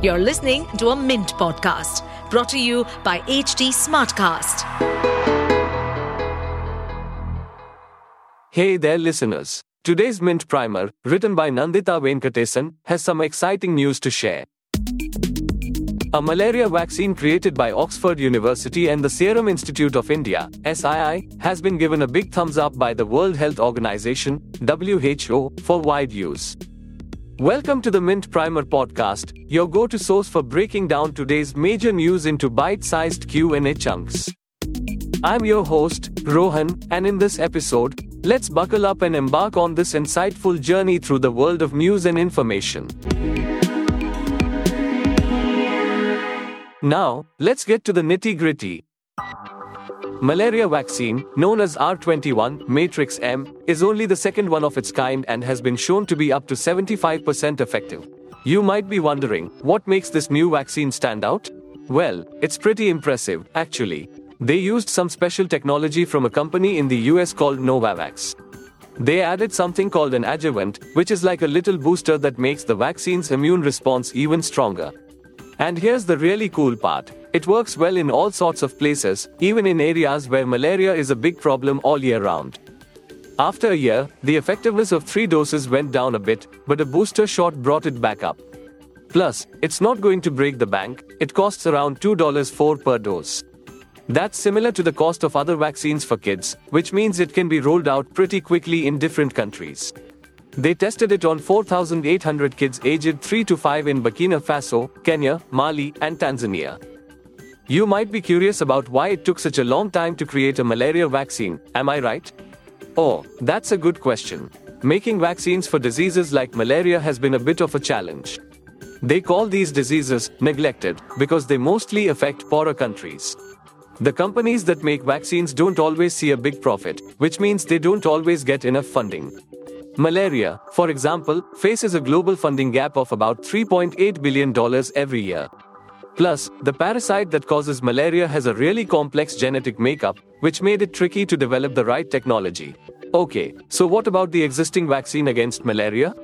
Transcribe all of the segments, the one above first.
You're listening to a Mint podcast brought to you by HT Smartcast. Hey there, listeners. Today's Mint Primer, written by Nandita Venkatesan, has some exciting news to share. A malaria vaccine created by Oxford University and the Serum Institute of India, SII, has been given a big thumbs up by the World Health Organization, WHO, for wide use. Welcome to the Mint Primer podcast, your go-to source for breaking down today's major news into bite-sized Q&A chunks. I'm your host, Rohan, and in this episode, let's buckle up and embark on this insightful journey through the world of news and information. Now, let's get to the nitty gritty. Malaria vaccine, known as R21 Matrix M, is only the second one of its kind and has been shown to be up to 75% effective. You might be wondering, what makes this new vaccine stand out? Well, it's pretty impressive, actually. They used some special technology from a company in the US called Novavax. They added something called an adjuvant, which is like a little booster that makes the vaccine's immune response even stronger. And here's the really cool part it works well in all sorts of places, even in areas where malaria is a big problem all year round. After a year, the effectiveness of three doses went down a bit, but a booster shot brought it back up. Plus, it's not going to break the bank, it costs around $2.4 per dose. That's similar to the cost of other vaccines for kids, which means it can be rolled out pretty quickly in different countries. They tested it on 4,800 kids aged 3 to 5 in Burkina Faso, Kenya, Mali, and Tanzania. You might be curious about why it took such a long time to create a malaria vaccine, am I right? Oh, that's a good question. Making vaccines for diseases like malaria has been a bit of a challenge. They call these diseases neglected because they mostly affect poorer countries. The companies that make vaccines don't always see a big profit, which means they don't always get enough funding. Malaria, for example, faces a global funding gap of about $3.8 billion every year. Plus, the parasite that causes malaria has a really complex genetic makeup, which made it tricky to develop the right technology. Okay, so what about the existing vaccine against malaria?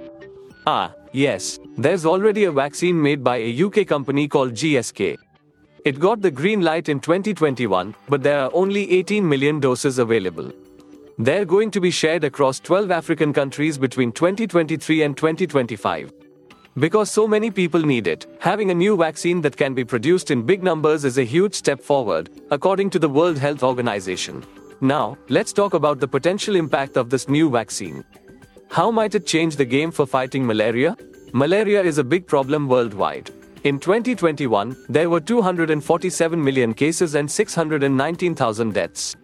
Ah, yes, there's already a vaccine made by a UK company called GSK. It got the green light in 2021, but there are only 18 million doses available. They're going to be shared across 12 African countries between 2023 and 2025. Because so many people need it, having a new vaccine that can be produced in big numbers is a huge step forward, according to the World Health Organization. Now, let's talk about the potential impact of this new vaccine. How might it change the game for fighting malaria? Malaria is a big problem worldwide. In 2021, there were 247 million cases and 619,000 deaths.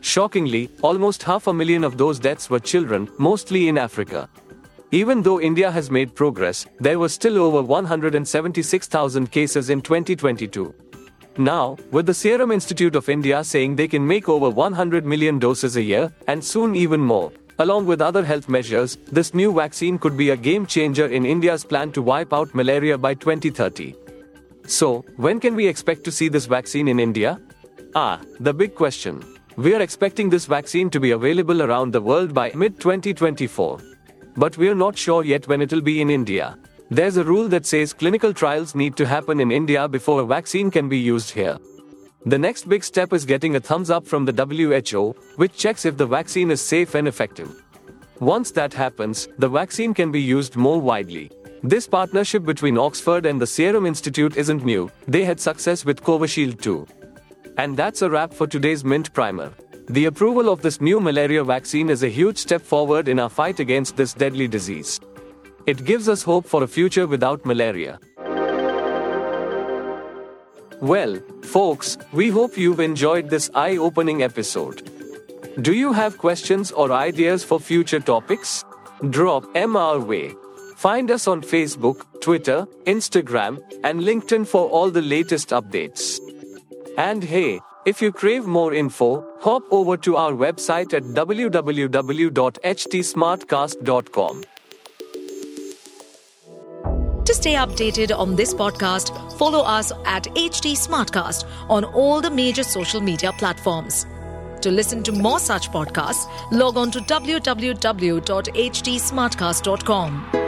Shockingly, almost half a million of those deaths were children, mostly in Africa. Even though India has made progress, there were still over 176,000 cases in 2022. Now, with the Serum Institute of India saying they can make over 100 million doses a year, and soon even more, along with other health measures, this new vaccine could be a game changer in India's plan to wipe out malaria by 2030. So, when can we expect to see this vaccine in India? Ah, the big question. We are expecting this vaccine to be available around the world by mid 2024. But we're not sure yet when it'll be in India. There's a rule that says clinical trials need to happen in India before a vaccine can be used here. The next big step is getting a thumbs up from the WHO, which checks if the vaccine is safe and effective. Once that happens, the vaccine can be used more widely. This partnership between Oxford and the Serum Institute isn't new, they had success with Covishield too. And that's a wrap for today's Mint Primer. The approval of this new malaria vaccine is a huge step forward in our fight against this deadly disease. It gives us hope for a future without malaria. Well, folks, we hope you've enjoyed this eye opening episode. Do you have questions or ideas for future topics? Drop them our way. Find us on Facebook, Twitter, Instagram, and LinkedIn for all the latest updates. And hey, if you crave more info, hop over to our website at www.htsmartcast.com. To stay updated on this podcast, follow us at HT Smartcast on all the major social media platforms. To listen to more such podcasts, log on to www.htsmartcast.com.